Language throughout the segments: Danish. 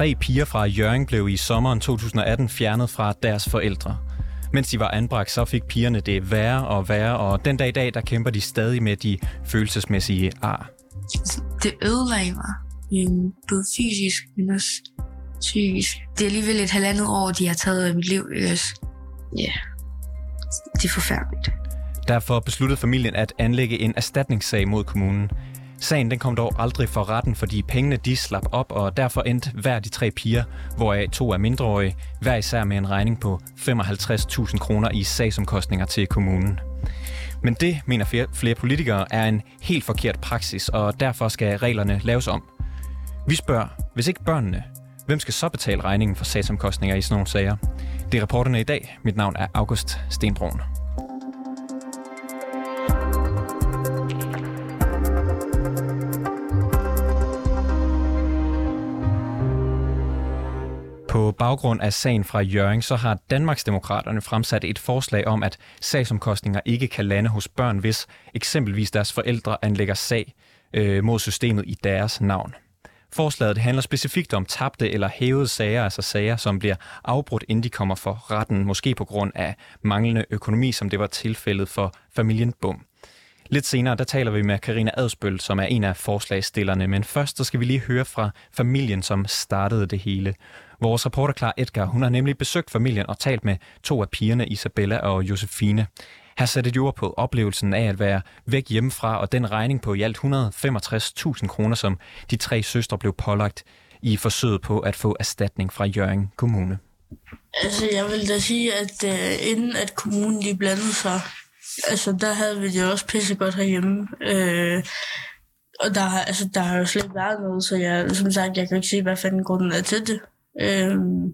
Tre piger fra Jørgen blev i sommeren 2018 fjernet fra deres forældre. Mens de var anbragt, så fik pigerne det værre og værre, og den dag i dag, der kæmper de stadig med de følelsesmæssige ar. Det ødelagde mig, både fysisk, men også psykisk. Det er alligevel et halvandet år, de har taget af mit liv. Ja, yeah. det er forfærdeligt. Derfor besluttede familien at anlægge en erstatningssag mod kommunen. Sagen den kom dog aldrig for retten, fordi pengene de slap op, og derfor endte hver de tre piger, hvoraf to er mindreårige, hver især med en regning på 55.000 kroner i sagsomkostninger til kommunen. Men det, mener flere, politikere, er en helt forkert praksis, og derfor skal reglerne laves om. Vi spørger, hvis ikke børnene, hvem skal så betale regningen for sagsomkostninger i sådan nogle sager? Det er reporterne i dag. Mit navn er August Stenbrun. På baggrund af sagen fra Jørgen, så har Danmarksdemokraterne fremsat et forslag om, at sagsomkostninger ikke kan lande hos børn, hvis eksempelvis deres forældre anlægger sag øh, mod systemet i deres navn. Forslaget det handler specifikt om tabte eller hævede sager, altså sager, som bliver afbrudt, inden de kommer for retten, måske på grund af manglende økonomi, som det var tilfældet for familien Bum. Lidt senere, der taler vi med Karina Adsbøl, som er en af forslagsstillerne, men først så skal vi lige høre fra familien, som startede det hele. Vores reporter Klar Edgar, hun har nemlig besøgt familien og talt med to af pigerne, Isabella og Josefine. Her satte de ord på oplevelsen af at være væk hjemmefra og den regning på i alt 165.000 kroner, som de tre søstre blev pålagt i forsøget på at få erstatning fra Jørgen Kommune. Altså, jeg vil da sige, at uh, inden at kommunen lige blandede sig, altså, der havde vi det også pisse godt herhjemme. Øh, og der, altså, der har jo slet ikke været noget, så jeg, som sagt, jeg kan ikke se, hvad fanden grunden er til det. Øhm,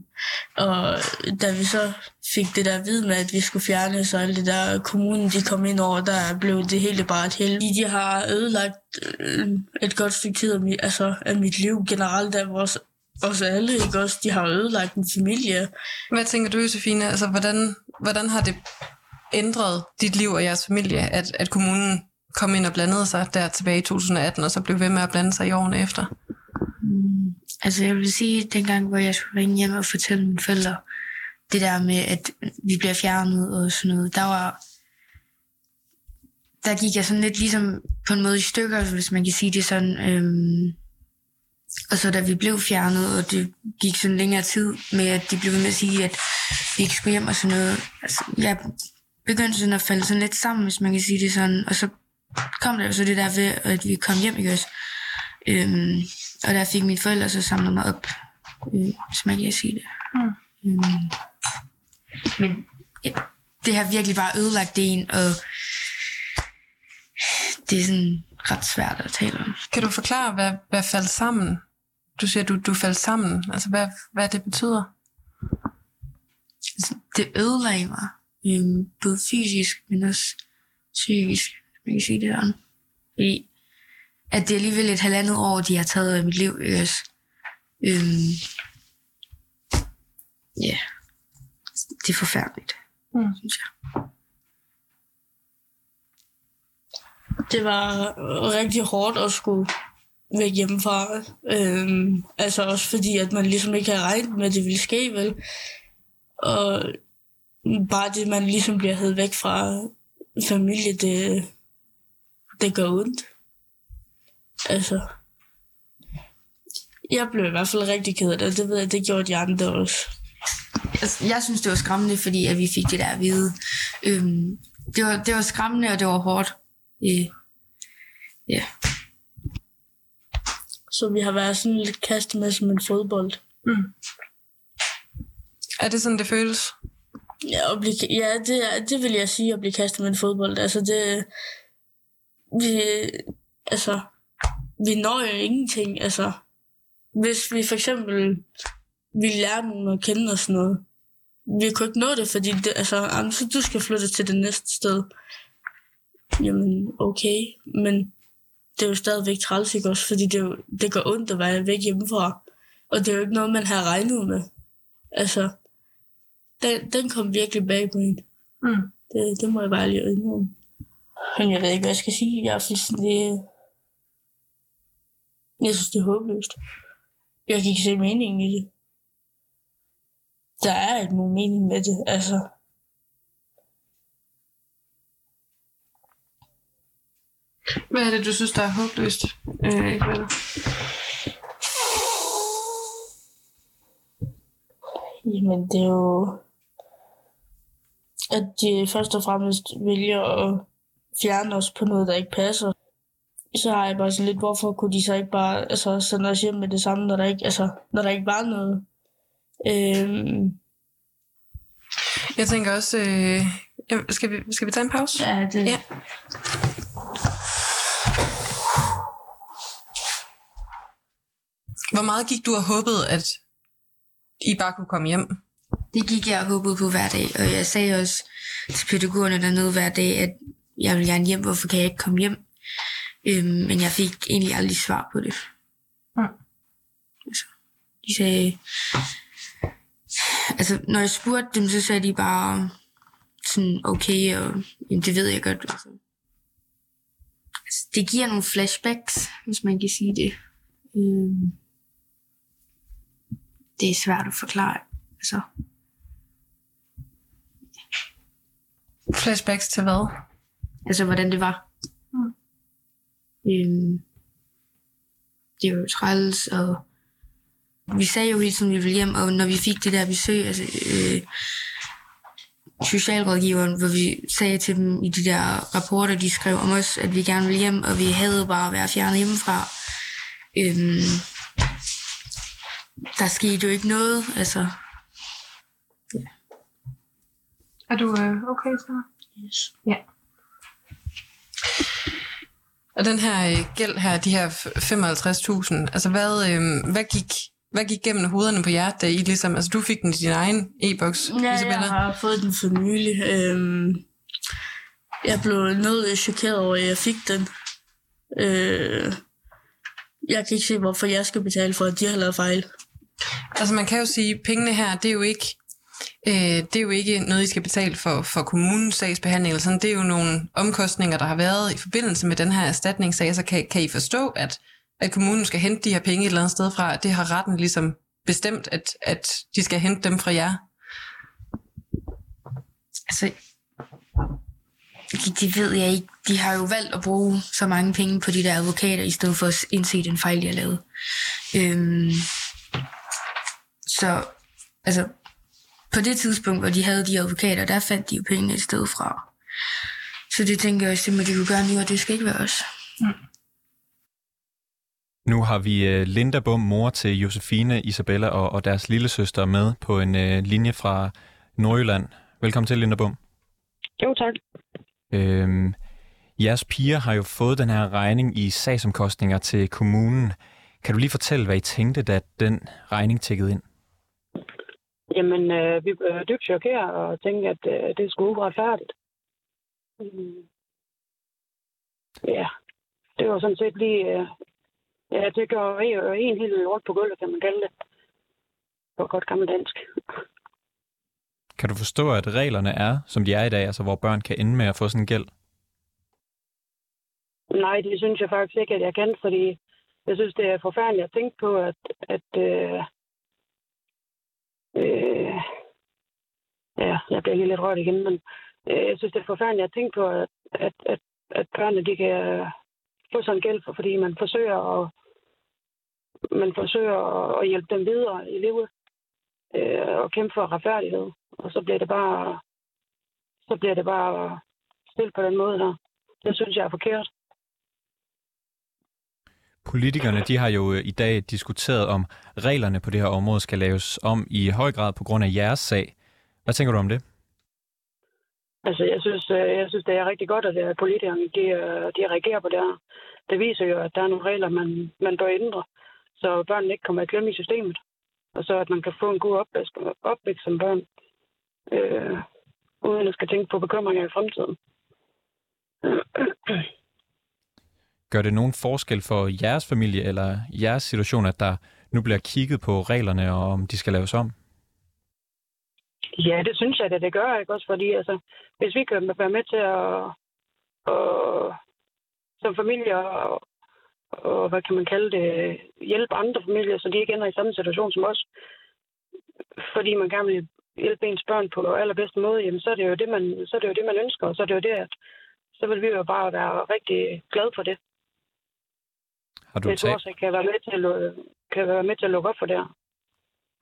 og da vi så fik det der vid med, at vi skulle fjerne så alt det der kommunen, de kom ind over, der blev det hele bare et helvede. De har ødelagt øh, et godt stykke tid af mit, altså, af mit liv generelt, af vores os alle, ikke også? De har ødelagt en familie. Hvad tænker du, Josefine? Altså, hvordan, hvordan har det ændrede dit liv og jeres familie, at, at kommunen kom ind og blandede sig der tilbage i 2018, og så blev ved med at blande sig i årene efter? Mm, altså jeg vil sige, dengang, hvor jeg skulle ringe hjem og fortælle mine forældre, det der med, at vi bliver fjernet og sådan noget, der var, der gik jeg sådan lidt ligesom på en måde i stykker, hvis man kan sige det sådan. Øhm, og så da vi blev fjernet, og det gik sådan længere tid med, at de blev ved med at sige, at vi ikke skulle hjem og sådan noget. Altså, jeg begyndte sådan at falde sådan lidt sammen, hvis man kan sige det sådan. Og så kom der jo så det der ved, at vi kom hjem, ikke også? Øhm, og der fik mine forældre så samlet mig op, øh, hvis man kan sige det. Mm. Øhm, men ja, det har virkelig bare ødelagt det en, og det er sådan ret svært at tale om. Kan du forklare, hvad, hvad faldt sammen? Du siger, du, du faldt sammen. Altså, hvad, hvad det betyder? Altså, det ødelagde mig. Øhm, både fysisk, men også psykisk, man kan sige det sådan. Fordi at det er alligevel et halvandet år, de har taget af mit liv. Øhm, ja, yeah. det er forfærdeligt, mm. synes jeg. Det var rigtig hårdt at skulle væk hjemmefra. Øhm, altså også fordi, at man ligesom ikke havde regnet med, at det ville ske, vel? Og bare det, man ligesom bliver hævet væk fra familie, det, det gør ondt. Altså, jeg blev i hvert fald rigtig ked af det, det ved jeg, det gjorde de andre også. Altså, jeg synes, det var skræmmende, fordi at vi fik det der at vide. Øhm, det, var, det var skræmmende, og det var hårdt. Ja. ja. Så vi har været sådan lidt kastet med som en fodbold. Mm. Er det sådan, det føles? Ja, at blive, ja det, det vil jeg sige, at blive kastet med en fodbold. Altså, det... Vi, altså, vi når jo ingenting. Altså, hvis vi for eksempel vi lærer nogen at kende og sådan noget, vi kunne ikke nå det, fordi det, altså, så du skal flytte til det næste sted. Jamen, okay, men det er jo stadigvæk træls, ikke også? Fordi det, jo, det går ondt at være væk hjemmefra. Og det er jo ikke noget, man har regnet med. Altså, den, den kom virkelig bag på en. Mm. Det, det må jeg bare lige indrømme. Men jeg ved ikke, hvad jeg skal sige. Jeg er fuldstændig jeg synes, det er håbløst. jeg kan ikke se meningen i det. Der er ikke nogen mening med det, altså. Hvad er det, du synes, der er håbløst? Øh, Ekvator? Jamen, det er jo, at de først og fremmest vælger at fjerne os på noget, der ikke passer. Så har jeg bare sådan lidt, hvorfor kunne de så ikke bare altså, sende os hjem med det samme, når der ikke, altså, når der ikke var noget. Øhm, Jeg tænker også, øh, skal, vi, skal vi tage en pause? ja, det, Ja. Hvor meget gik du og håbede, at I bare kunne komme hjem? Det gik jeg og håbede på hver dag, og jeg sagde også til pædagogerne dernede hver dag, at jeg vil gerne hjem, hvorfor kan jeg ikke komme hjem? Øhm, men jeg fik egentlig aldrig svar på det. Mm. Altså, de sagde... Altså, når jeg spurgte dem, så sagde de bare sådan, okay, og jamen, det ved jeg godt. Altså. Altså, det giver nogle flashbacks, hvis man kan sige det. Øhm, det er svært at forklare. Altså, Flashbacks til hvad? Altså, hvordan det var. Mm. Øhm, det var jo træls, og vi sagde jo at vi ville hjem, og når vi fik det der besøg, altså øh, socialrådgiveren, hvor vi sagde til dem i de der rapporter, de skrev om os, at vi gerne ville hjem, og vi havde bare været fjernet hjemmefra. Øhm, der skete jo ikke noget, altså. Er du øh, okay så? yes. Ja. Og den her øh, gæld her, de her f- 55.000, altså hvad, øh, hvad, gik, hvad gik gennem hovederne på jer, da I ligesom, altså du fik den i din egen e-boks, Ja, Isabella? jeg har fået den for nylig. Øhm, jeg blev noget chokeret over, at jeg fik den. Øh, jeg kan ikke se, hvorfor jeg skal betale for, at de har lavet fejl. Altså man kan jo sige, pengene her, det er jo ikke, øh, det er jo ikke noget, I skal betale for, for kommunens sagsbehandling, eller sådan. det er jo nogle omkostninger, der har været i forbindelse med den her erstatningssag, så kan, kan I forstå, at, at kommunen skal hente de her penge et eller andet sted fra, det har retten ligesom bestemt, at, at de skal hente dem fra jer? Altså, det, det ved jeg ikke. De har jo valgt at bruge så mange penge på de der advokater, i stedet for at indse den fejl, de har lavet. Øhm, så, altså, på det tidspunkt, hvor de havde de advokater, der fandt de jo pengene et sted fra. Så det tænker jeg også, det må de jo gøre nu, og det skal ikke være os. Nu har vi øh, Linda Bum, mor til Josefine, Isabella og, og deres lille søster med på en øh, linje fra Nordjylland. Velkommen til, Linda Bum. Jo, tak. Øhm, jeres piger har jo fået den her regning i sagsomkostninger til kommunen. Kan du lige fortælle, hvad I tænkte, da den regning tækkede ind? Jamen, øh, vi blev dybt chokeret og tænkte, at øh, det skulle uretfærdigt. Mm. Ja, det var sådan set lige... Øh, ja, det gør en, en helt lort på gulvet, kan man kalde det. På godt gammel dansk. Kan du forstå, at reglerne er, som de er i dag, altså hvor børn kan ende med at få sådan en gæld? Nej, det synes jeg faktisk ikke, at jeg kan, fordi jeg synes, det er forfærdeligt at tænke på, at, at øh, øh, ja, jeg bliver helt lidt rørt igen, men øh, jeg synes, det er forfærdeligt at tænke på, at, at, at, at børnene de kan få sådan gæld, fordi man forsøger at man forsøger at hjælpe dem videre i livet øh, og kæmpe for retfærdighed. Og så bliver det bare så bliver det bare stillet på den måde her. Det synes jeg er forkert. Politikerne de har jo øh, i dag diskuteret, om reglerne på det her område skal laves om i høj grad på grund af jeres sag. Hvad tænker du om det? Altså, jeg synes, øh, jeg synes det er rigtig godt, at øh, politikerne de, de reagerer på det her. Det viser jo, at der er nogle regler, man, man bør ændre, så børnene ikke kommer i klemme i systemet. Og så at man kan få en god opvækst, opvækst som børn, øh, uden at skal tænke på bekymringer i fremtiden. Gør det nogen forskel for jeres familie eller jeres situation, at der nu bliver kigget på reglerne, og om de skal laves om? Ja, det synes jeg, at det gør, ikke også? Fordi altså, hvis vi kan være med til at, at som familie og, og hvad kan man kalde det, hjælpe andre familier, så de ikke ender i samme situation som os. Fordi man gerne vil hjælpe ens børn på allerbedste måde, jamen så er det jo det, man, så er det, jo det, man ønsker, og så er det jo det, at så vil vi jo bare være rigtig glade for det. Har du, Det tror talt, jeg kan være med til at, lu- kan være med til at lukke op for det her.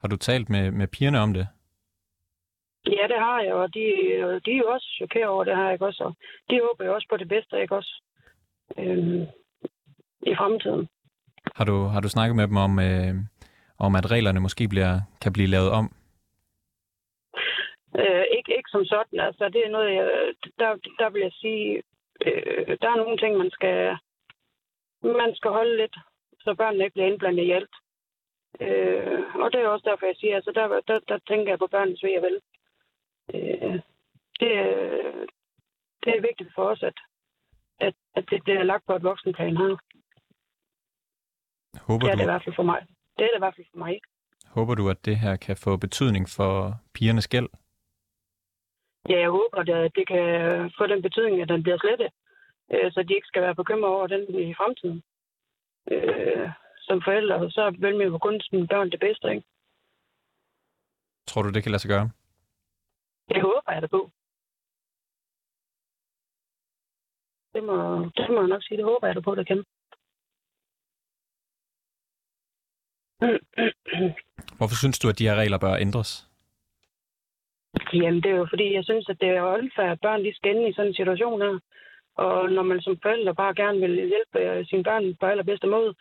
har du talt med, med pigerne om det? Ja, det har jeg, og de, de er jo også chokeret over det her, ikke også? Og de håber jo også på det bedste, ikke også? Øhm, I fremtiden. Har du, har du snakket med dem om, øh, om at reglerne måske bliver, kan blive lavet om? Øh, ikke, ikke som sådan, altså det er noget, jeg, der, der vil jeg sige, øh, der er nogle ting, man skal, man skal holde lidt, så børnene ikke bliver indblandet i alt. Øh, og det er også derfor, jeg siger, altså der, der, der tænker jeg på børnenes ved og vel. Øh, det, er- det er vigtigt for os, at, at, at det bliver lagt på et voksenplan her. Håber Det er det i du, hvert fald for mig. Det er det i hvert fald for mig. håber du, at det her kan få betydning for pigernes gæld? Ja, jeg håber, at det kan få den betydning, at den bliver slettet, øh, så de ikke skal være bekymret over den i fremtiden. Øh, som forældre, så vil man jo kun sine børn det bedste, ikke? Tror du, det kan lade sig gøre? Det håber jeg da på. Det må, det må jeg nok sige, det håber jeg da på, det kan. Hvorfor synes du, at de her regler bør ændres? Jamen, det er jo fordi, jeg synes, at det er unfair, at børn de skal ende i sådan en situation her. Og når man som forældre bare gerne vil hjælpe øh, sine børn på allerbedste måde,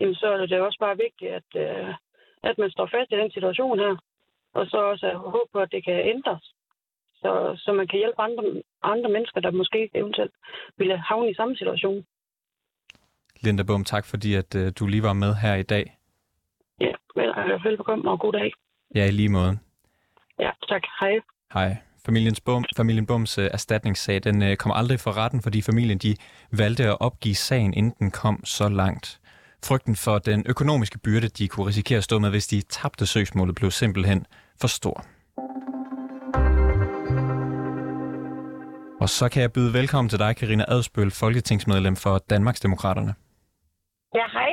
jamen, så er det også bare vigtigt, at, øh, at man står fast i den situation her. Og så også at håbe på, at det kan ændres. Så, så man kan hjælpe andre, andre mennesker, der måske eventuelt ville havne i samme situation. Linda Bum, tak fordi at, øh, du lige var med her i dag. Ja, vel, velbekomme og god dag. Ja, i lige måde. Ja, tak. Hej. Hej. Familiens Bum, familien Bums øh, erstatningssag, den øh, kom aldrig for retten, fordi familien de valgte at opgive sagen, inden den kom så langt. Frygten for den økonomiske byrde, de kunne risikere at stå med, hvis de tabte søgsmålet, blev simpelthen for stor. Og så kan jeg byde velkommen til dig, Karina Adspøl, folketingsmedlem for Danmarksdemokraterne. Ja, hej.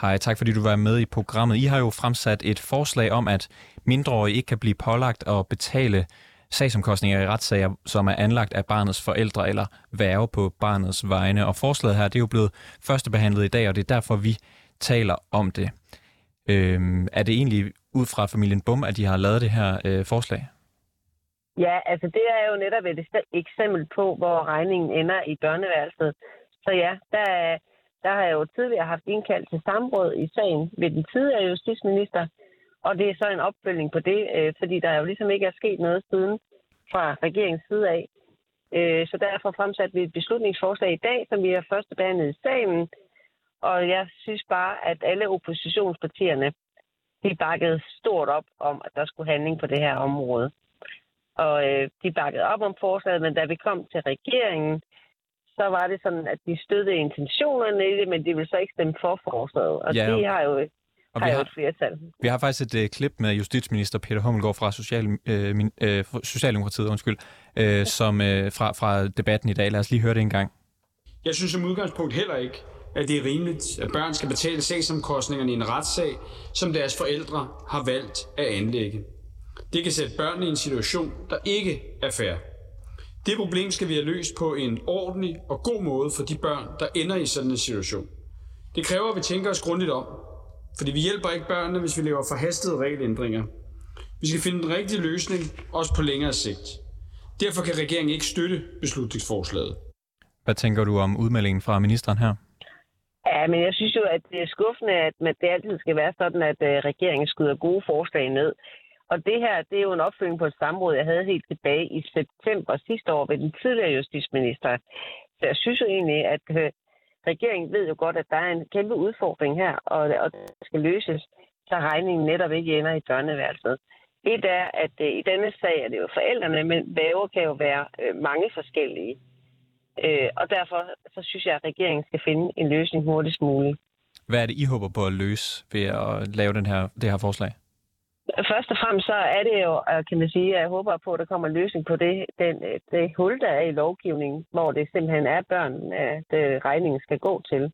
Hej, tak fordi du var med i programmet. I har jo fremsat et forslag om, at mindreårige ikke kan blive pålagt at betale sagsomkostninger i retssager, som er anlagt af barnets forældre eller værge på barnets vegne. Og forslaget her, det er jo blevet førstebehandlet i dag, og det er derfor, vi taler om det. Øhm, er det egentlig ud fra familien Bum, at de har lavet det her øh, forslag? Ja, altså det er jo netop et eksempel på, hvor regningen ender i børneværelset. Så ja, der, der har jeg jo tidligere haft indkaldt til samråd i sagen ved den tidligere justitsminister, og det er så en opfølgning på det, øh, fordi der jo ligesom ikke er sket noget siden fra regeringens side af. Øh, så derfor fremsatte vi et beslutningsforslag i dag, som vi har første behandlet i salen, og jeg synes bare, at alle oppositionspartierne, de bakkede stort op om, at der skulle handling på det her område. Og øh, de bakkede op om forslaget, men da vi kom til regeringen, så var det sådan, at de støttede intentionerne i det, men de ville så ikke stemme for forslaget. Og ja, de har jo, Og har vi har, et flertal. vi har faktisk et øh, klip med justitsminister Peter Hummelgaard fra Social, øh, min, øh, fra Socialdemokratiet, undskyld, øh, som, øh, fra, fra debatten i dag. Lad os lige høre det en gang. Jeg synes som udgangspunkt heller ikke, at det er rimeligt, at børn skal betale sagsomkostningerne i en retssag, som deres forældre har valgt at anlægge. Det kan sætte børnene i en situation, der ikke er fair. Det problem skal vi have løst på en ordentlig og god måde for de børn, der ender i sådan en situation. Det kræver, at vi tænker os grundigt om, fordi vi hjælper ikke børnene, hvis vi laver forhastede regelændringer. Vi skal finde den rigtige løsning, også på længere sigt. Derfor kan regeringen ikke støtte beslutningsforslaget. Hvad tænker du om udmeldingen fra ministeren her? Ja, men jeg synes jo, at det er skuffende, at man- det altid skal være sådan, at øh, regeringen skyder gode forslag ned. Og det her, det er jo en opfølging på et samråd, jeg havde helt tilbage i september sidste år ved den tidligere justitsminister. Så jeg synes jo egentlig, at øh, regeringen ved jo godt, at der er en kæmpe udfordring her, og, og det skal løses, så regningen netop ikke ender i børneværelset. Et er, at øh, i denne sag er det jo forældrene, men væver kan jo være øh, mange forskellige. Øh, og derfor så synes jeg, at regeringen skal finde en løsning hurtigst muligt. Hvad er det, I håber på at løse ved at lave den her, det her forslag? Først og fremmest så er det jo, øh, kan man sige, at jeg håber på, at der kommer en løsning på det, den, øh, det hul, der er i lovgivningen, hvor det simpelthen er børn, at øh, regningen skal gå til.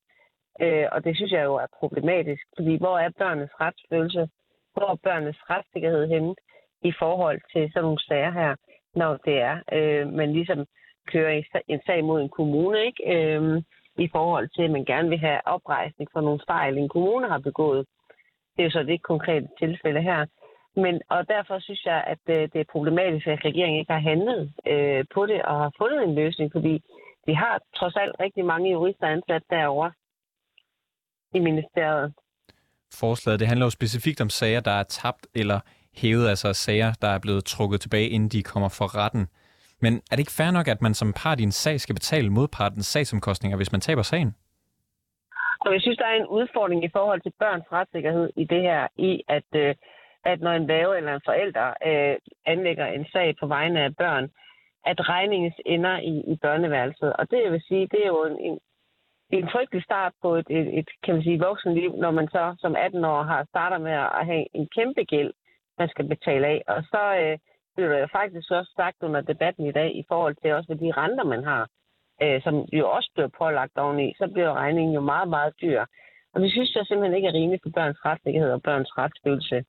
Øh, og det synes jeg jo er problematisk, fordi hvor er børnenes retsfølelse? Hvor er børnenes retssikkerhed henne i forhold til sådan nogle sager her, når det er, øh, man ligesom kører en sag mod en kommune, ikke? Øh, i forhold til, at man gerne vil have oprejsning for nogle fejl, en kommune har begået. Det er jo så det konkrete tilfælde her. Men, og derfor synes jeg, at øh, det er problematisk, at regeringen ikke har handlet øh, på det og har fundet en løsning, fordi vi har trods alt rigtig mange jurister ansat derovre i ministeriet. Forslaget det handler jo specifikt om sager, der er tabt eller hævet, altså sager, der er blevet trukket tilbage, inden de kommer for retten. Men er det ikke fair nok, at man som part i en sag skal betale modpartens sagsomkostninger, hvis man taber sagen? Og jeg synes, der er en udfordring i forhold til børns retssikkerhed i det her, i at, øh, at når en værge eller en forælder øh, anlægger en sag på vegne af børn, at regningen ender i, i børneværelset. Og det jeg vil sige, det er jo en, en, en frygtelig start på et, et, et kan man sige, voksenliv, når man så som 18 år har starter med at have en kæmpe gæld, man skal betale af. Og så øh, bliver der jo faktisk også sagt under debatten i dag, i forhold til også de renter, man har, øh, som jo også bliver pålagt oveni, så bliver regningen jo meget, meget dyr. Og det synes jeg simpelthen ikke er rimeligt for børns retssikkerhed og børns retsfølelse.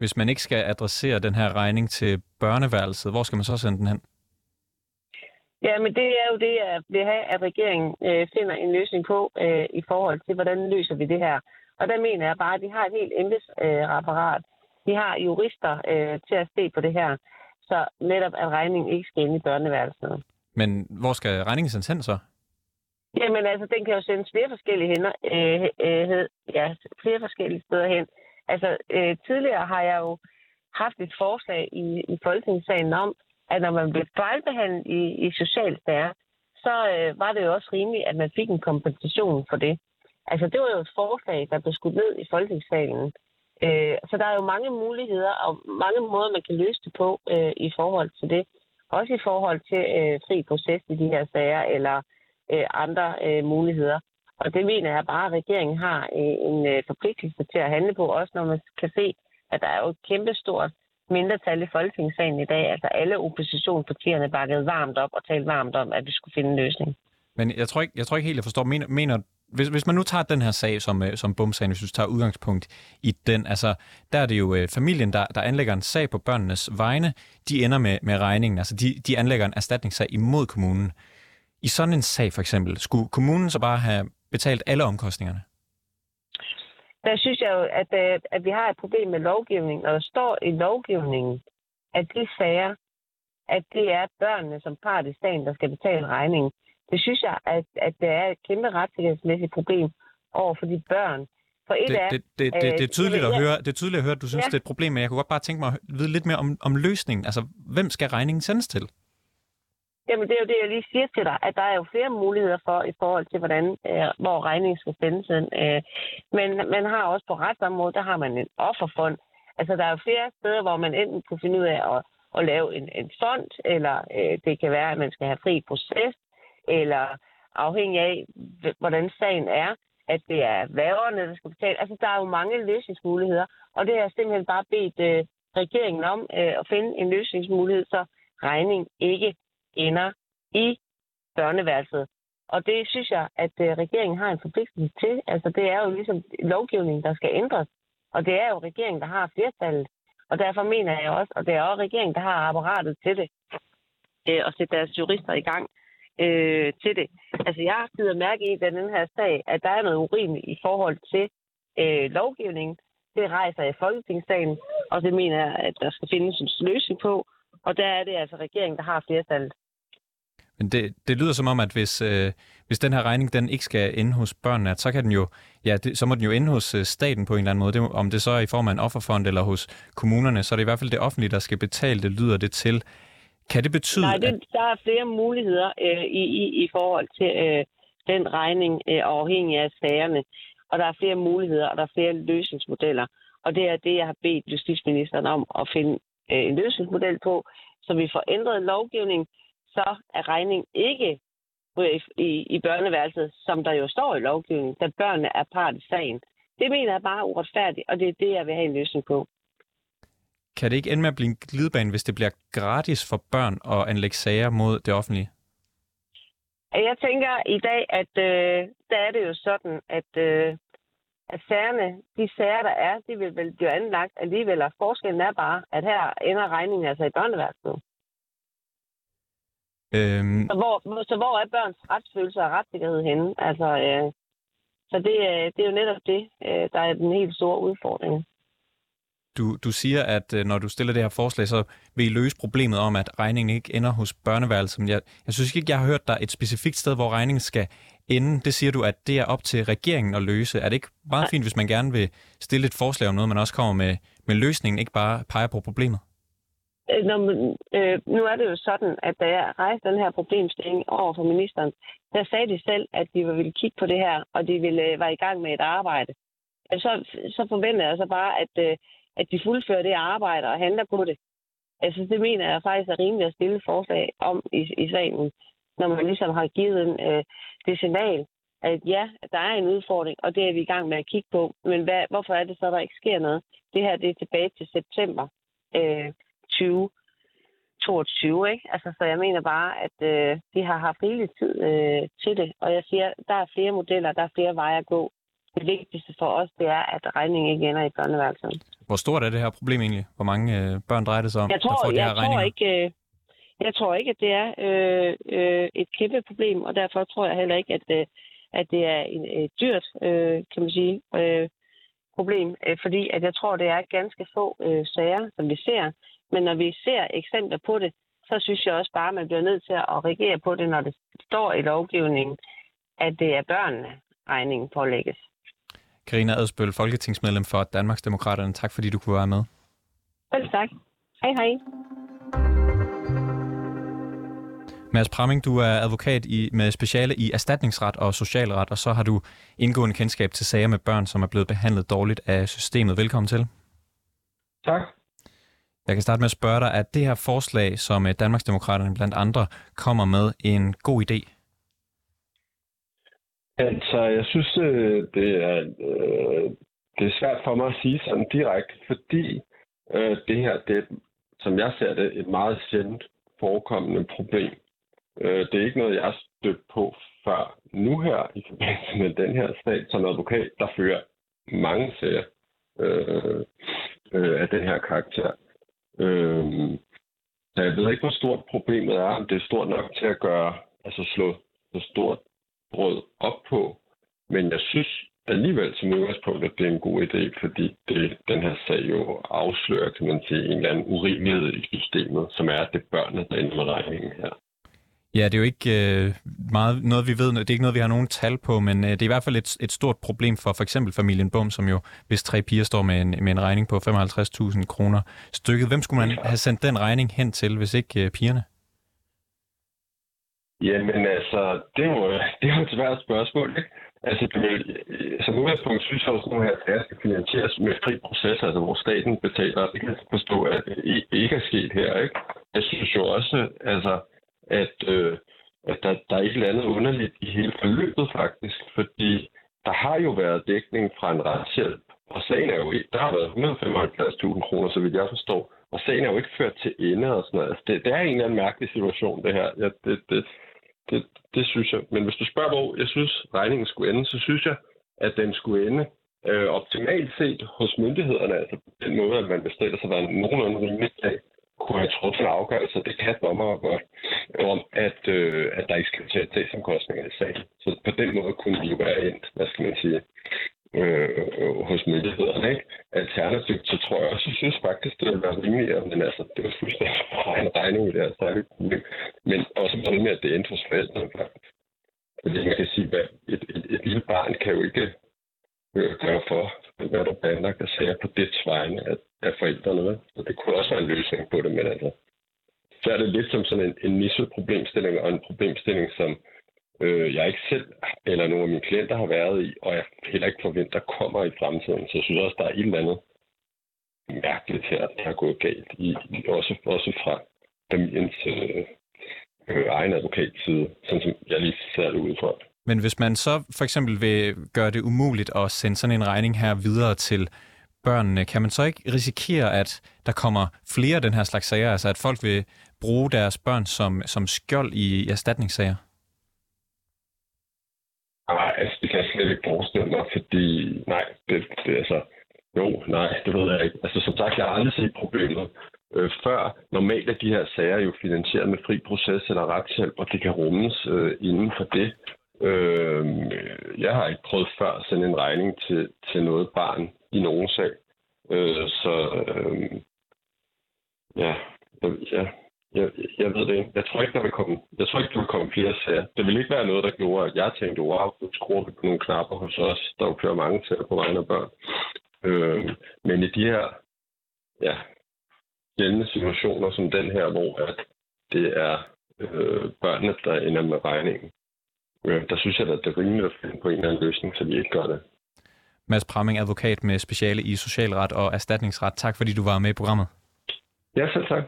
Hvis man ikke skal adressere den her regning til børneværelset, hvor skal man så sende den hen? Ja, men det er jo det, jeg vil have, at regeringen øh, finder en løsning på øh, i forhold til, hvordan løser vi det her. Og der mener jeg bare, at de har et helt embedsapparat. Øh, de har jurister øh, til at se på det her, så netop at regningen ikke skal ind i børneværelset. Men hvor skal regningen sendes hen så? Jamen altså, den kan jo sendes flere forskellige hænder, øh, øh, ja, flere forskellige steder hen. Altså, øh, tidligere har jeg jo haft et forslag i, i Folketingssagen om, at når man blev fejlbehandlet i, i socialsager, så øh, var det jo også rimeligt, at man fik en kompensation for det. Altså, det var jo et forslag, der blev skudt ned i Folketingssalen. Øh, så der er jo mange muligheder og mange måder, man kan løse det på øh, i forhold til det. Også i forhold til øh, fri proces i de her sager, eller øh, andre øh, muligheder. Og det mener jeg bare, at regeringen har øh, en øh, forpligtelse til at handle på, også når man kan se, at der er jo et kæmpestort mindretal i Folketingssalen i dag. Altså alle oppositionspartierne bakkede varmt op og talte varmt om, at vi skulle finde en løsning. Men jeg tror ikke, jeg tror ikke helt, jeg forstår. Mener, mener hvis, hvis man nu tager den her sag som, øh, som bumsagen, hvis du tager udgangspunkt i den, altså der er det jo øh, familien, der, der anlægger en sag på børnenes vegne, de ender med, med regningen, altså de, de anlægger en erstatningssag imod kommunen. I sådan en sag for eksempel, skulle kommunen så bare have betalt alle omkostningerne? Der synes jeg jo, at, øh, at vi har et problem med lovgivning. Når der står i lovgivningen, at de sager, at det er børnene som part i sagen, der skal betale regningen. Det synes jeg, at, at det er et kæmpe retssikkerhedsmæssigt problem over for de børn. For et det, er, det, det, det, det, er tydeligt at høre, det er tydeligt at høre, at du synes, ja. det er et problem, men jeg kunne godt bare tænke mig at vide lidt mere om, om løsningen. Altså, hvem skal regningen sendes til? Jamen, det er jo det, jeg lige siger til dig, at der er jo flere muligheder for i forhold til, hvordan, øh, hvor regningen skal sendes ind. Øh, men man har også på retsområdet, der har man en offerfond. Altså, der er jo flere steder, hvor man enten kan finde ud af at, at lave en, en fond, eller øh, det kan være, at man skal have fri proces, eller afhængig af, hvordan sagen er, at det er værgerne, der skal betale. Altså, der er jo mange løsningsmuligheder, og det har jeg simpelthen bare bedt øh, regeringen om øh, at finde en løsningsmulighed, så regning ikke ender i børneværelset. Og det synes jeg, at øh, regeringen har en forpligtelse til. Altså det er jo ligesom lovgivningen, der skal ændres. Og det er jo regeringen, der har flertallet. Og derfor mener jeg også, og det er også regeringen, der har apparatet til det, øh, og sætte deres jurister i gang øh, til det. Altså jeg har mærke i den her sag, at der er noget urimeligt i forhold til øh, lovgivningen. Det rejser i Folketingssalen, og det mener jeg, at der skal findes en løsning på. Og der er det altså regeringen, der har flertallet. Men det, det lyder som om, at hvis, øh, hvis den her regning den ikke skal ende hos børnene, så kan den jo, ja, det, så må den jo ende hos øh, staten på en eller anden måde. Det, om det så er i form af en offerfond eller hos kommunerne, så er det i hvert fald det offentlige, der skal betale det, lyder det til. Kan det betyde... Nej, det, at... der er flere muligheder øh, i, i, i forhold til øh, den regning øh, afhængig af sagerne. Og der er flere muligheder, og der er flere løsningsmodeller. Og det er det, jeg har bedt justitsministeren om at finde øh, en løsningsmodel på, så vi får ændret lovgivning, så er regning ikke i, i, børneværelset, som der jo står i lovgivningen, da børnene er part i sagen. Det mener jeg bare uretfærdigt, og det er det, jeg vil have en løsning på. Kan det ikke ende med at blive en glidebane, hvis det bliver gratis for børn at anlægge sager mod det offentlige? Jeg tænker i dag, at øh, der er det jo sådan, at, øh, at sagerne, de sager, der er, de vil vel blive anlagt alligevel. Og forskellen er bare, at her ender regningen altså i børneværelset. Øhm, Så hvor, så hvor er børns retsfølelse og retssikkerhed henne? Altså, øh, så det, øh, det er jo netop det, øh, der er den helt store udfordring. du, du siger, at øh, når du stiller det her forslag, så vil I løse problemet om, at regningen ikke ender hos børneværelset. Men jeg, jeg synes ikke, jeg har hørt dig et specifikt sted, hvor regningen skal ende. Det siger du, at det er op til regeringen at løse. Er det ikke meget fint, hvis man gerne vil stille et forslag om noget, man også kommer med, med løsningen, ikke bare peger på problemet? Øh, når, man- øh, nu er det jo sådan, at da jeg rejste den her problemstilling over for ministeren, der sagde de selv, at de ville kigge på det her, og de ville øh, være i gang med et arbejde. Så, så forventer jeg så bare, at, øh, at de fuldfører det arbejde og handler på det. Altså, det mener jeg faktisk er rimeligt at stille forslag om i, i salen, når man ligesom har givet en, øh, det signal, at ja, der er en udfordring, og det er vi i gang med at kigge på. Men hvad, hvorfor er det så, der ikke sker noget? Det her det er tilbage til september øh, 2022, ikke? Altså, så jeg mener bare, at øh, de har haft rigelig tid øh, til det. Og jeg siger, der er flere modeller, der er flere veje at gå. Det vigtigste for os, det er, at regningen ikke ender i børneværelset. Hvor stort er det her problem egentlig? Hvor mange øh, børn drejer det sig om, Jeg der tror, får de jeg her tror regninger? ikke, øh, jeg tror ikke, at det er øh, øh, et kæmpe problem, og derfor tror jeg heller ikke, at, øh, at det er en, et dyrt, øh, kan man sige, øh, problem, øh, fordi at jeg tror, det er ganske få øh, sager, som vi ser. Men når vi ser eksempler på det, så synes jeg også bare, at man bliver nødt til at reagere på det, når det står i lovgivningen, at det er børnene, regningen pålægges. Karina Adspøl, folketingsmedlem for Danmarksdemokraterne. Tak fordi du kunne være med. Vel tak. Hej hej. Mads Pramming, du er advokat i, med speciale i erstatningsret og socialret, og så har du indgående kendskab til sager med børn, som er blevet behandlet dårligt af systemet. Velkommen til. Tak. Jeg kan starte med at spørge dig, at det her forslag, som øh, Danmarksdemokraterne blandt andre kommer med, en god idé? Altså, jeg synes, øh, det er, øh, det er svært for mig at sige sådan direkte, fordi øh, det her, det er, som jeg ser det, et meget sjældent forekommende problem. Øh, det er ikke noget, jeg har stødt på før nu her, i forbindelse med den her sag som advokat, der fører mange sager øh, øh, af den her karakter. Øh, så jeg ved ikke, hvor stort problemet er, om det er stort nok til at gøre, altså slå så stort brød op på. Men jeg synes alligevel som udgangspunkt, at det er en god idé, fordi det, den her sag jo afslører, kan man sige, en eller anden urimelighed i systemet, som er, at det er børnene, der ender med regningen her. Ja, det er jo ikke øh, meget noget, vi ved. Det er ikke noget, vi har nogen tal på, men øh, det er i hvert fald et, et stort problem for for eksempel familien Bum, som jo, hvis tre piger står med en, med en regning på 55.000 kroner stykket. Hvem skulle man have sendt den regning hen til, hvis ikke øh, pigerne? Jamen altså, det er jo, det er jo et svært spørgsmål, ikke? Altså, det vil, øh, som udgangspunkt synes jeg også, at nogle her sager skal finansieres med fri proces, altså hvor staten betaler. Det kan jeg forstå, at det ikke er sket her, ikke? Jeg synes jo også, altså, at, øh, at der, der er et eller andet underligt i hele forløbet faktisk, fordi der har jo været dækning fra en retshjælp, og sagen er jo ikke, der har været 175.000 kroner, så vidt jeg forstår, og sagen er jo ikke ført til ende og sådan noget. Altså, det, det er en eller anden mærkelig situation, det her. Ja, det, det, det, det synes jeg. Men hvis du spørger, hvor jeg synes, regningen skulle ende, så synes jeg, at den skulle ende øh, optimalt set hos myndighederne. Altså på den måde, at man bestiller sig, at en nogenlunde rimelig dag kunne have truffet en afgørelse, det kan dommer godt, om at, øh, at der ikke skal til sagsomkostninger i sagen. Så på den måde kunne de jo være endt, hvad skal man sige, øh, øh, hos myndighederne. Ikke? Alternativt, så tror jeg også, jeg synes faktisk, det ville være rimeligere, men altså, det var fuldstændig en regning i det her særlige problem. Men også rimeligt, at det endte hos forældrene faktisk. Fordi man kan sige, at et, et, et lille barn kan jo ikke øh, gøre for, hvad der er planlagt af sager på det vegne af, af forældrene. Vel? Så det kunne også være en løsning på det, men altså, så er det lidt som sådan en, en niche-problemstilling, og en problemstilling, som øh, jeg ikke selv eller nogle af mine klienter har været i, og jeg heller ikke forventer kommer i fremtiden. Så jeg synes også, der er et eller andet mærkeligt her, der er gået galt, i, også, også fra familiens øh, øh, egen advokatside, sådan som jeg lige ser det ud fra. Men hvis man så for eksempel vil gøre det umuligt at sende sådan en regning her videre til børnene, kan man så ikke risikere, at der kommer flere af den her slags sager, altså at folk vil bruge deres børn som, som skjold i erstatningssager? Altså, jeg ikke forestille mig, fordi nej, det, det altså, jo, nej, det ved jeg ikke. Altså som sagt, jeg har aldrig set problemet øh, før. Normalt er de her sager jo finansieret med fri proces eller retshjælp, og det kan rummes øh, inden for det. Øh, jeg har ikke prøvet før at sende en regning til, til noget barn i nogen sag. Øh, så øh, ja, ja, jeg, jeg ved det ikke. Jeg tror ikke, der vil komme, jeg tror ikke, der vil komme flere sager. Det vil ikke være noget, der gjorde, at jeg tænkte, wow, nu skruer vi på nogle knapper hos os. Der kører mange til på vegne af børn. Øh, men i de her ja, gældende situationer som den her, hvor at det er øh, børnene, der ender med regningen, øh, der synes jeg, at det er rimeligt at finde på en eller anden løsning, så vi ikke gør det. Mads Pramming, advokat med speciale i socialret og erstatningsret. Tak fordi du var med i programmet. Ja, selv tak.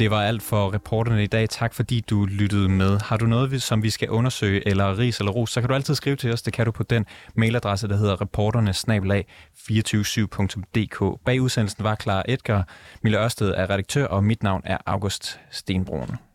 Det var alt for reporterne i dag. Tak fordi du lyttede med. Har du noget, som vi skal undersøge, eller ris eller ros, så kan du altid skrive til os. Det kan du på den mailadresse, der hedder reporterne 247.dk. Bag udsendelsen var Clara Edgar. Mille Ørsted er redaktør, og mit navn er August Stenbroen.